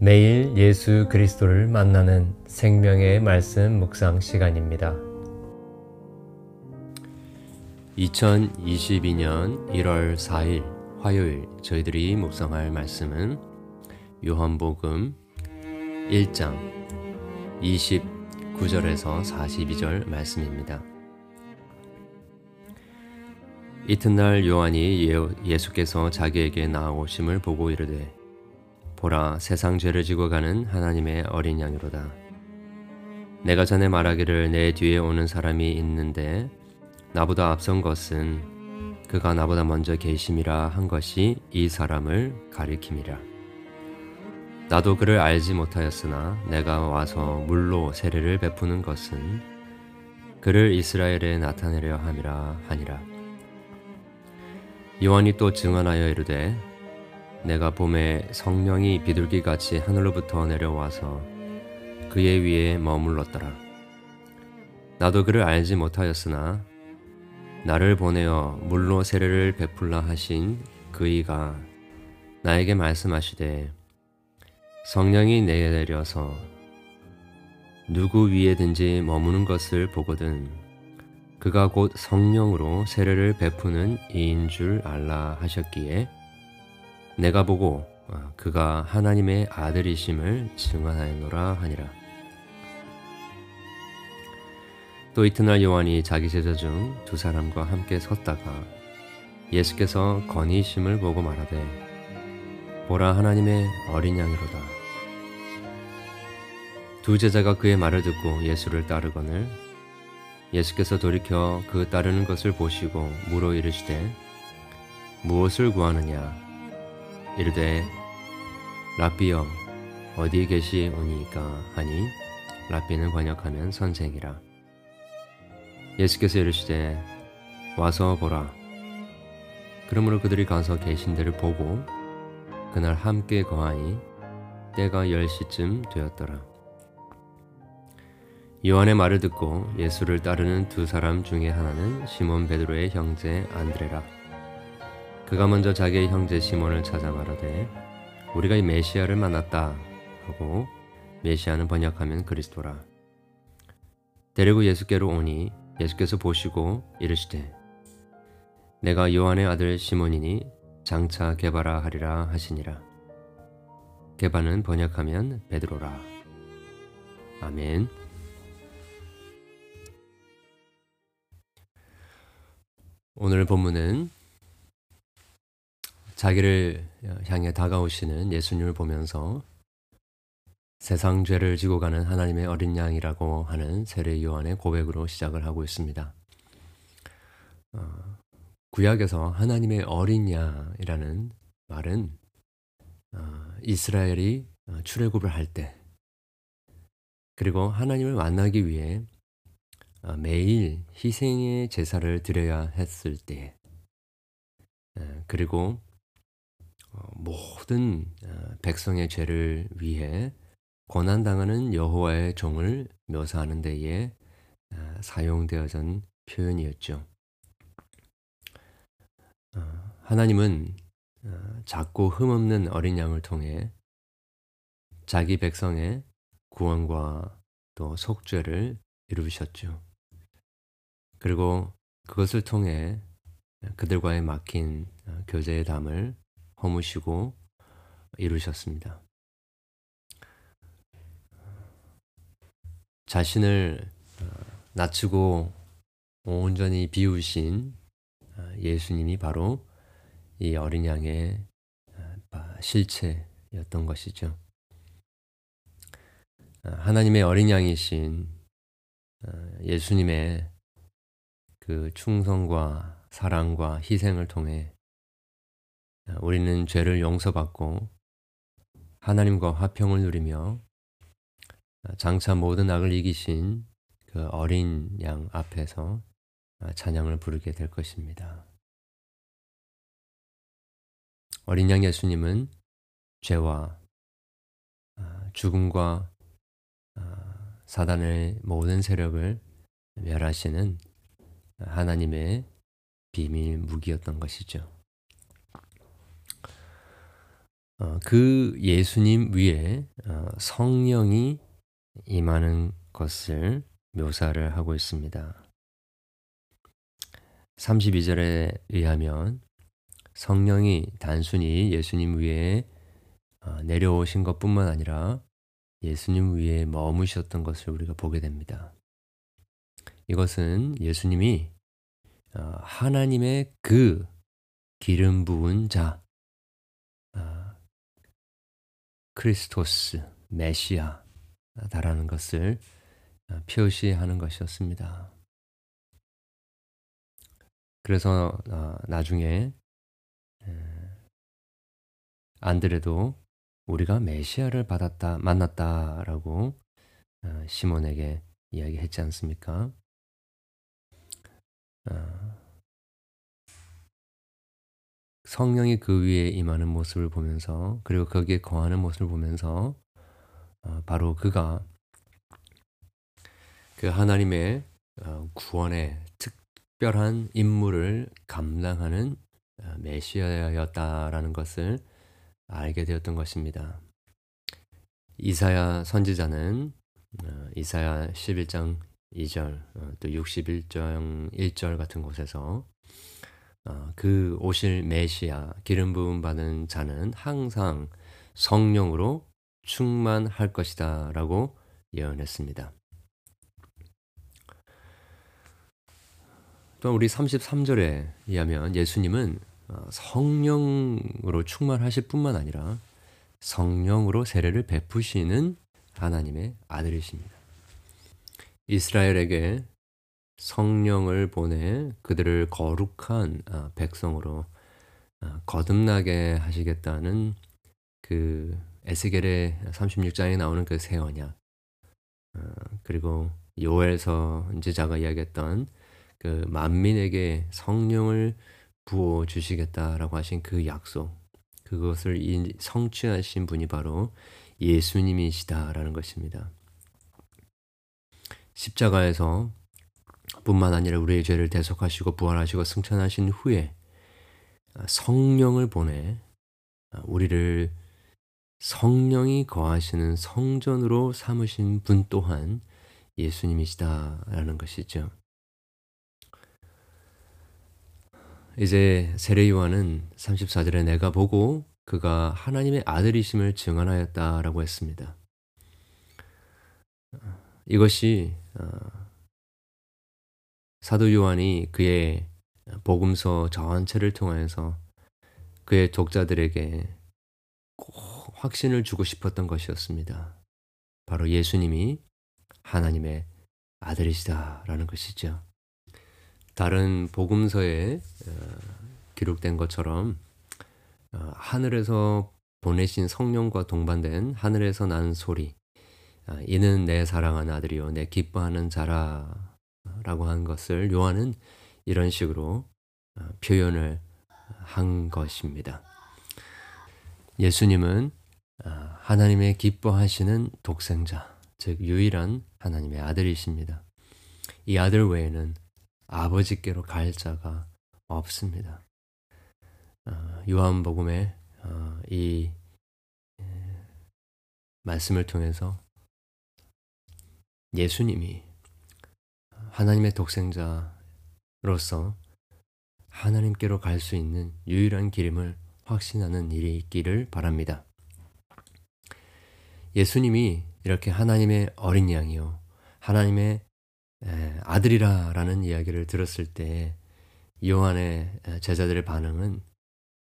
매일 예수 그리스도를 만나는 생명의 말씀 묵상 시간입니다. 2022년 1월 4일 화요일 저희들이 묵상할 말씀은 요한복음 1장 29절에서 42절 말씀입니다. 이튿날 요한이 예수께서 자기에게 나아오심을 보고 이르되 보라 세상 죄를 지고 가는 하나님의 어린 양이로다. 내가 전에 말하기를 내 뒤에 오는 사람이 있는데 나보다 앞선 것은 그가 나보다 먼저 계심이라 한 것이 이 사람을 가리킴이라. 나도 그를 알지 못하였으나 내가 와서 물로 세례를 베푸는 것은 그를 이스라엘에 나타내려 함이라 하니라. 요한이 또 증언하여 이르되 내가 봄에 성령이 비둘기같이 하늘로부터 내려와서 그의 위에 머물렀더라. 나도 그를 알지 못하였으나 나를 보내어 물로 세례를 베풀라 하신 그이가 나에게 말씀하시되 성령이 내려서 누구 위에든지 머무는 것을 보거든 그가 곧 성령으로 세례를 베푸는 이인 줄 알라 하셨기에 내가 보고 어, 그가 하나님의 아들이심을 증언하였노라 하니라. 또 이튿날 요한이 자기 제자 중 두 사람과 함께 섰다가 예수께서 건의심을 보고 말하되 보라 하나님의 어린 양이로다. 두 제자가 그의 말을 듣고 예수를 따르거늘 예수께서 돌이켜 그 따르는 것을 보시고 물어 이르시되 무엇을 구하느냐 이르되 라비여 어디 계시오니까 하니 라비는 번역하면 선생이라. 예수께서 이르시되 와서 보라. 그러므로 그들이 가서 계신 데를 보고 그날 함께 거하니 때가 열시쯤 되었더라. 요한의 말을 듣고 예수를 따르는 두 사람 중에 하나는 시몬 베드로의 형제 안드레라 그가 먼저 자기의 형제 시몬을 찾아 말하되 우리가 이 메시아를 만났다 하고 메시아는 번역하면 그리스도라. 데리고 예수께로 오니 예수께서 보시고 이르시되 내가 요한의 아들 시몬이니 장차 개바라 하리라 하시니라. 개바는 번역하면 베드로라. 아멘. 오늘 본문은 자기를 향해 다가오시는 예수님을 보면서 세상 죄를 지고 가는 하나님의 어린 양이라고 하는 세례 요한의 고백으로 시작을 하고 있습니다. 어, 구약에서 하나님의 어린 양이라는 말은 어, 이스라엘이 어, 출애굽을 할 때, 그리고 하나님을 만나기 위해 어, 매일 희생의 제사를 드려야 했을 때, 그리고 어, 모든 어, 백성의 죄를 위해 고난당하는 여호와의 종을 묘사하는 데에 어, 사용되어진 표현이었죠. 하나님은 작고 흠없는 어린 양을 통해 자기 백성의 구원과 또 속죄를 이루셨죠. 그리고 그것을 통해 그들과의 막힌 교제의 담을 허무시고 이루셨습니다. 자신을 어, 낮추고 온전히 비우신 어, 예수님이 바로 이 어린 양의 어, 실체였던 것이죠. 하나님의 어린 양이신 예수님의 그 충성과 사랑과 희생을 통해 우리는 죄를 용서받고 하나님과 화평을 누리며 장차 모든 악을 이기신 그 어린 양 앞에서 찬양을 부르게 될 것입니다. 어린 양 예수님은 죄와 아, 죽음과 아, 사단의 모든 세력을 멸하시는 하나님의 비밀 무기였던 것이죠. 어, 그 예수님 위에 어, 성령이 임하는 것을 묘사를 하고 있습니다. 32절에 의하면 성령이 단순히 예수님 위에 어, 내려오신 것뿐만 아니라 예수님 위에 머무셨던 것을 우리가 보게 됩니다. 이것은 예수님이 어, 하나님의 그 기름 부은 자, 어, 크리스토스, 메시아다라는 것을 표시하는 것이었습니다. 그래서 나중에 안드레도 우리가 메시아를 받았다, 만났다라고 어, 시몬에게 이야기했지 않습니까? 어, 성령이 그 위에 임하는 모습을 보면서 그리고 거기에 거하는 모습을 보면서 어, 바로 그가 그 하나님의 구원의 특별한 임무를 감당하는 메시아였다라는 것을 알게 되었던 것입니다. 이사야 선지자는 어, 이사야 11장 2절 어, 또 61장 1절 같은 곳에서 어, 그 오실 메시아 기름 부음 받은 자는 항상 성령으로 충만할 것이다라고 예언했습니다. 또 우리 33절에 의하면 예수님은 어, 성령으로 충만하실 뿐만 아니라 성령으로 세례를 베푸시는 하나님의 아들이십니다. 이스라엘에게 성령을 보내 그들을 거룩한 어, 백성으로 어, 거듭나게 하시겠다는 그 에스겔의 36장에 나오는 그 새 언약 그리고 요엘서 인제자가 이야기했던 그 만민에게 성령을 부어 주시겠다라고 하신 그 약속, 그것을 성취하신 분이 바로 예수님이시다라는 것입니다. 십자가에서 뿐만 아니라 우리의 죄를 대속하시고 부활하시고 승천하신 후에 성령을 보내 우리를 성령이 거하시는 성전으로 삼으신 분 또한 예수님이시다라는 것이죠. 이제 세례 요한은 34절에 내가 보고 그가 하나님의 아들이심을 증언하였다라고 했습니다. 이것이 어, 사도 요한이 그의 복음서 전체를 통하여서 그의 독자들에게 꼭 확신을 주고 싶었던 것이었습니다. 바로 예수님이 하나님의 아들이시다라는 것이죠. 다른 복음서에 어, 기록된 것처럼 어, 하늘에서 보내신 성령과 동반된 하늘에서 난 소리 아, 이는 내 사랑하는 아들이요 내 기뻐하는 자라 라고 한 것을 요한은 이런 식으로 어, 표현을 한 것입니다. 예수님은 하나님의 기뻐하시는 독생자, 즉 유일한 하나님의 아들이십니다. 이 아들 외에는 아버지께로 갈 자가 없습니다. 어, 요한복음의 어, 이 말씀을 통해서 예수님이 하나님의 독생자로서 하나님께로 갈 수 있는 유일한 길임을 확신하는 일이 있기를 바랍니다. 예수님이 이렇게 하나님의 어린 양이요, 하나님의 예, 아들이라 라는 이야기를 들었을 때 요한의 제자들의 반응은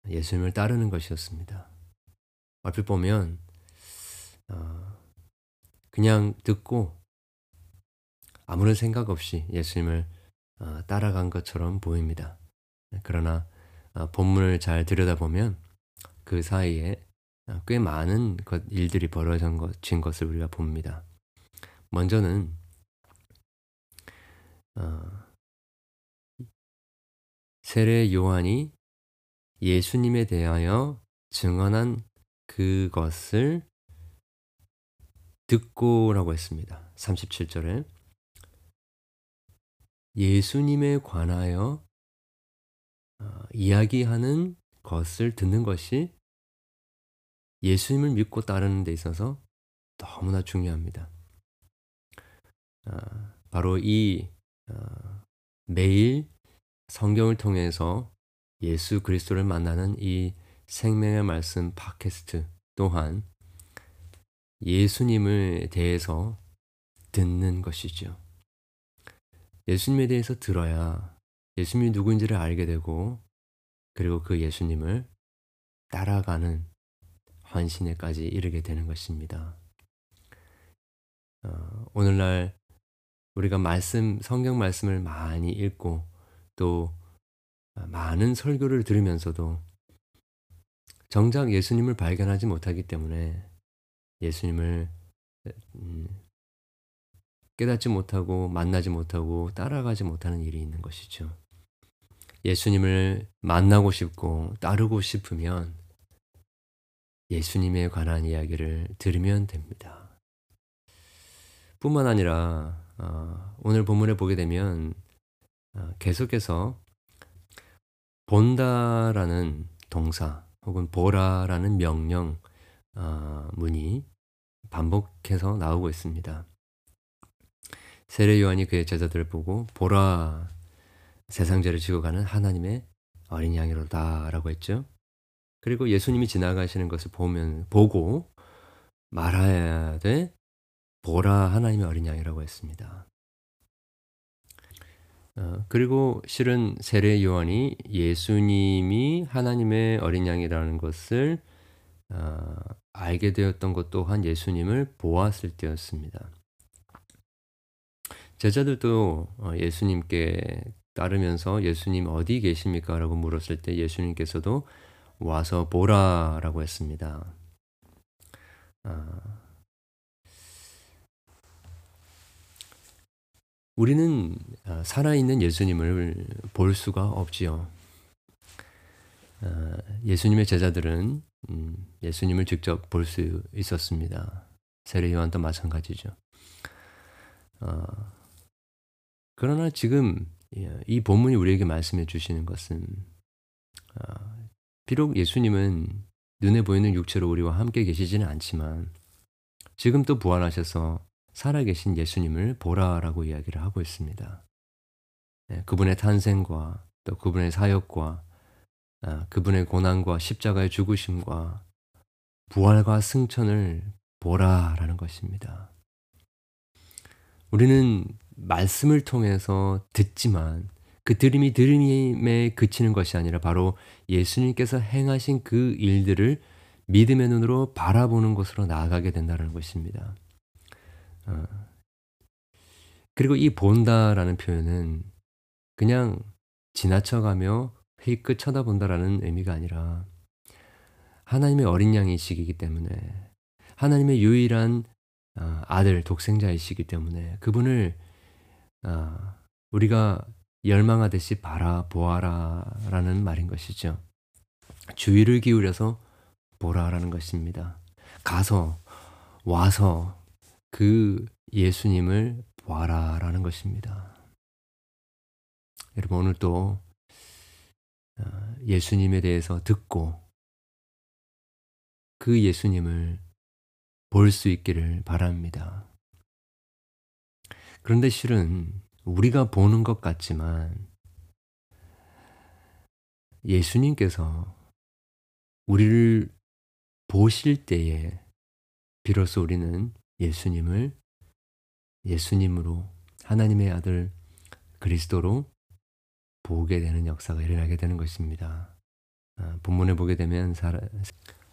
예수님을 따르는 것이었습니다. 얼핏 보면 어, 그냥 듣고 아무런 생각 없이 예수님을 어, 따라간 것처럼 보입니다. 그러나 어, 본문을 잘 들여다보면 그 사이에 꽤 많은 일들이 벌어진 것을 우리가 봅니다. 먼저는 어, 세례 요한이 예수님에 대하여 증언한 그것을 듣고라고 했습니다. 37절에 예수님에 관하여 어, 이야기하는 것을 듣는 것이 예수님을 믿고 따르는 데 있어서 너무나 중요합니다. 아, 바로 이 어, 매일 성경을 통해서 예수 그리스도를 만나는 이 생명의 말씀 팟캐스트 또한 예수님을 대해서 듣는 것이죠. 예수님에 대해서 들어야 예수님이 누구인지를 알게 되고 그리고 그 예수님을 따라가는 환신에까지 이르게 되는 것입니다. 어, 오늘날 우리가 말씀, 성경 말씀을 많이 읽고 또 많은 설교를 들으면서도 정작 예수님을 발견하지 못하기 때문에 예수님을 음, 깨닫지 못하고 만나지 못하고 따라가지 못하는 일이 있는 것이죠. 예수님을 만나고 싶고 따르고 싶으면 예수님에 관한 이야기를 들으면 됩니다. 뿐만 아니라 어, 오늘 본문에 보게 되면 어, 계속해서 본다라는 동사 혹은 보라라는 명령 어, 문이 반복해서 나오고 있습니다. 세례 요한이 그의 제자들을 보고 보라 세상 죄를 지고 가는 하나님의 어린 양이로다라고 했죠. 그리고 예수님이 지나가시는 것을 보면 보고 말해야 돼 보라 하나님의 어린 양이라고 했습니다. 어, 그리고 실은 세례 요한이 예수님이 하나님의 어린 양이라는 것을 어, 알게 되었던 것 또한 예수님을 보았을 때였습니다. 제자들도 어, 예수님께 따르면서 예수님 어디 계십니까? 라고 물었을 때 예수님께서도 와서 보라 라고 했습니다. 아, 우리는 아, 살아있는 예수님을 볼 수가 없지요. 아, 예수님의 제자들은 음, 예수님을 직접 볼 수 있었습니다. 세례 요한도 마찬가지죠. 어, 그러나 지금 이 본문이 우리에게 말씀해 주시는 것은 어, 비록 예수님은 눈에 보이는 육체로 우리와 함께 계시지는 않지만 지금 또 부활하셔서 살아계신 예수님을 보라라고 이야기를 하고 있습니다. 네, 그분의 탄생과 또 그분의 사역과 아, 그분의 고난과 십자가의 죽으심과 부활과 승천을 보라라는 것입니다. 우리는 말씀을 통해서 듣지만 그 들음이 들음에 그치는 것이 아니라 바로 예수님께서 행하신 그 일들을 믿음의 눈으로 바라보는 것으로 나아가게 된다는 것입니다. 어. 그리고 이 본다라는 표현은 그냥 지나쳐가며 휘끝 쳐다본다라는 의미가 아니라 하나님의 어린 양이시기 때문에 하나님의 유일한 어, 아들 독생자이시기 때문에 그분을 어, 우리가 열망하듯이 바라 보아라라는 말인 것이죠. 주의를 기울여서 보라라는 것입니다. 가서 와서 그 예수님을 보아라라는 것입니다. 여러분 오늘 또 어, 예수님에 대해서 듣고 그 예수님을 볼 수 있기를 바랍니다. 그런데 실은 우리가 보는 것 같지만 예수님께서 우리를 보실 때에 비로소 우리는 예수님을 예수님으로 하나님의 아들 그리스도로 보게 되는 역사가 일어나게 되는 것입니다. 아, 본문에 보게 되면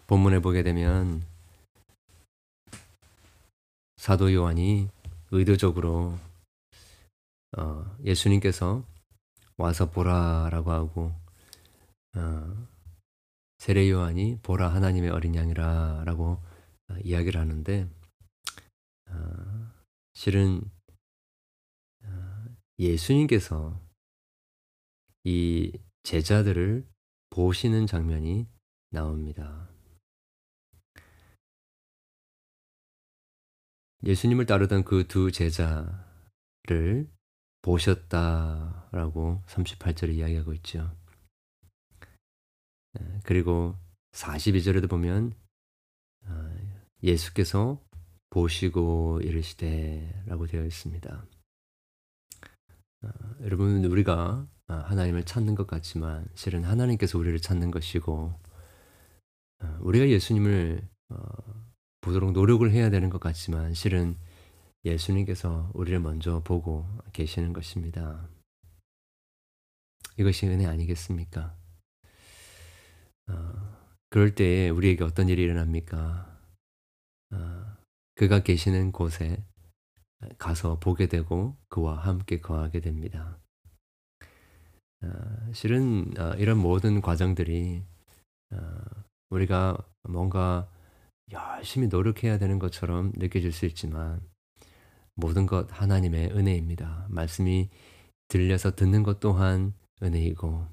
본문에 보게 되면 사도 요한이 의도적으로 어, 예수님께서 와서 보라라고 하고 어, 세례 요한이 보라 하나님의 어린 양이라라고 어, 이야기를 하는데 어, 실은 어, 예수님께서 이 제자들을 보시는 장면이 나옵니다. 예수님을 따르던 그 두 제자를 보셨다라고 38절에 이야기하고 있죠. 예, 그리고 42절에도 보면 예수께서 보시고 이르시되라고 되어 있습니다. 어, 여러분 우리가 어, 하나님을 찾는 것 같지만 실은 하나님께서 우리를 찾는 것이고 어, 우리가 예수님을 어, 보도록 노력을 해야 되는 것 같지만 실은 예수님께서 우리를 먼저 보고 계시는 것입니다. 이것이 은혜 아니겠습니까? 어, 그럴 때 우리에게 어떤 일이 일어납니까? 어, 그가 계시는 곳에 가서 보게 되고 그와 함께 거하게 됩니다. 어, 실은 어, 이런 모든 과정들이 어, 우리가 뭔가 열심히 노력해야 되는 것처럼 느껴질 수 있지만 모든 것 하나님의 은혜입니다. 말씀이 들려서 듣는 것 또한 은혜이고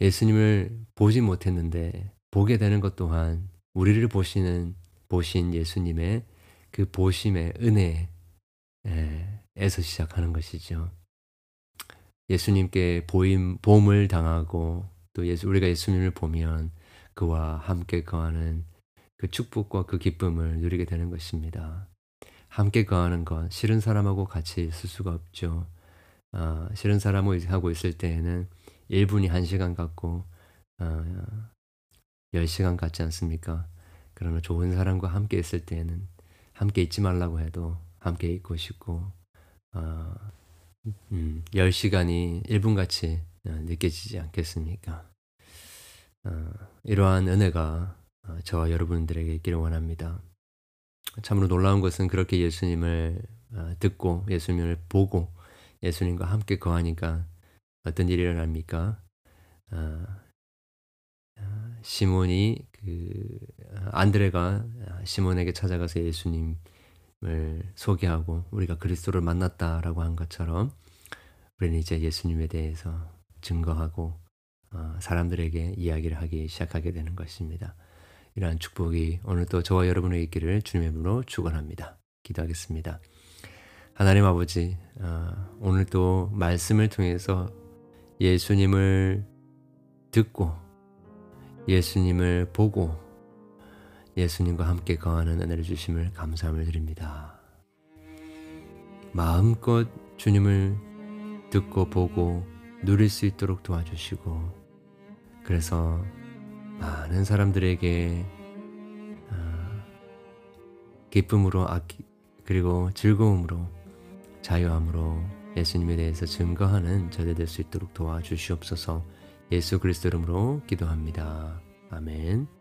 예수님을 보지 못했는데 보게 되는 것 또한 우리를 보시는 보신 예수님의 그 보심의 은혜에서 시작하는 것이죠. 예수님께 보임 보험을 당하고 또 예수 우리가 예수님을 보면 그와 함께 거하는 그 축복과 그 기쁨을 누리게 되는 것입니다. 함께 거하는 것 싫은 사람하고 같이 있을 수가 없죠. 어, 싫은 사람하고 있을 때에는 1분이 1시간 같고 어, 10시간 같지 않습니까? 그러나 좋은 사람과 함께 있을 때에는 함께 있지 말라고 해도 함께 있고 싶고 어, 음, 10시간이 1분 같이 어, 느껴지지 않겠습니까? 어, 이러한 은혜가 어, 저와 여러분들에게 있기를 원합니다. 참으로 놀라운 것은 그렇게 예수님을 어, 듣고 예수님을 보고 예수님과 함께 거하니까 어떤 일이 일어납니까? 어, 어, 시몬이 그 안드레가 시몬에게 찾아가서 예수님을 소개하고 우리가 그리스도를 만났다라고 한 것처럼 우리는 이제 예수님에 대해서 증거하고 어, 사람들에게 이야기를 하기 시작하게 되는 것입니다. 이러한 축복이 오늘도 저와 여러분의 있기를 주님의 이름으로 축원합니다. 기도하겠습니다. 하나님 아버지, 어, 오늘도 말씀을 통해서 예수님을 듣고 예수님을 보고 예수님과 함께 거하는 은혜를 주심을 감사함을 드립니다. 마음껏 주님을 듣고 보고 누릴 수 있도록 도와주시고 그래서 많은 사람들에게 어, 기쁨으로 아끼 그리고 즐거움으로 자유함으로 예수님에 대해서 증거하는 저들 될 수 있도록 도와주시옵소서 예수 그리스도 이름으로 기도합니다. 아멘.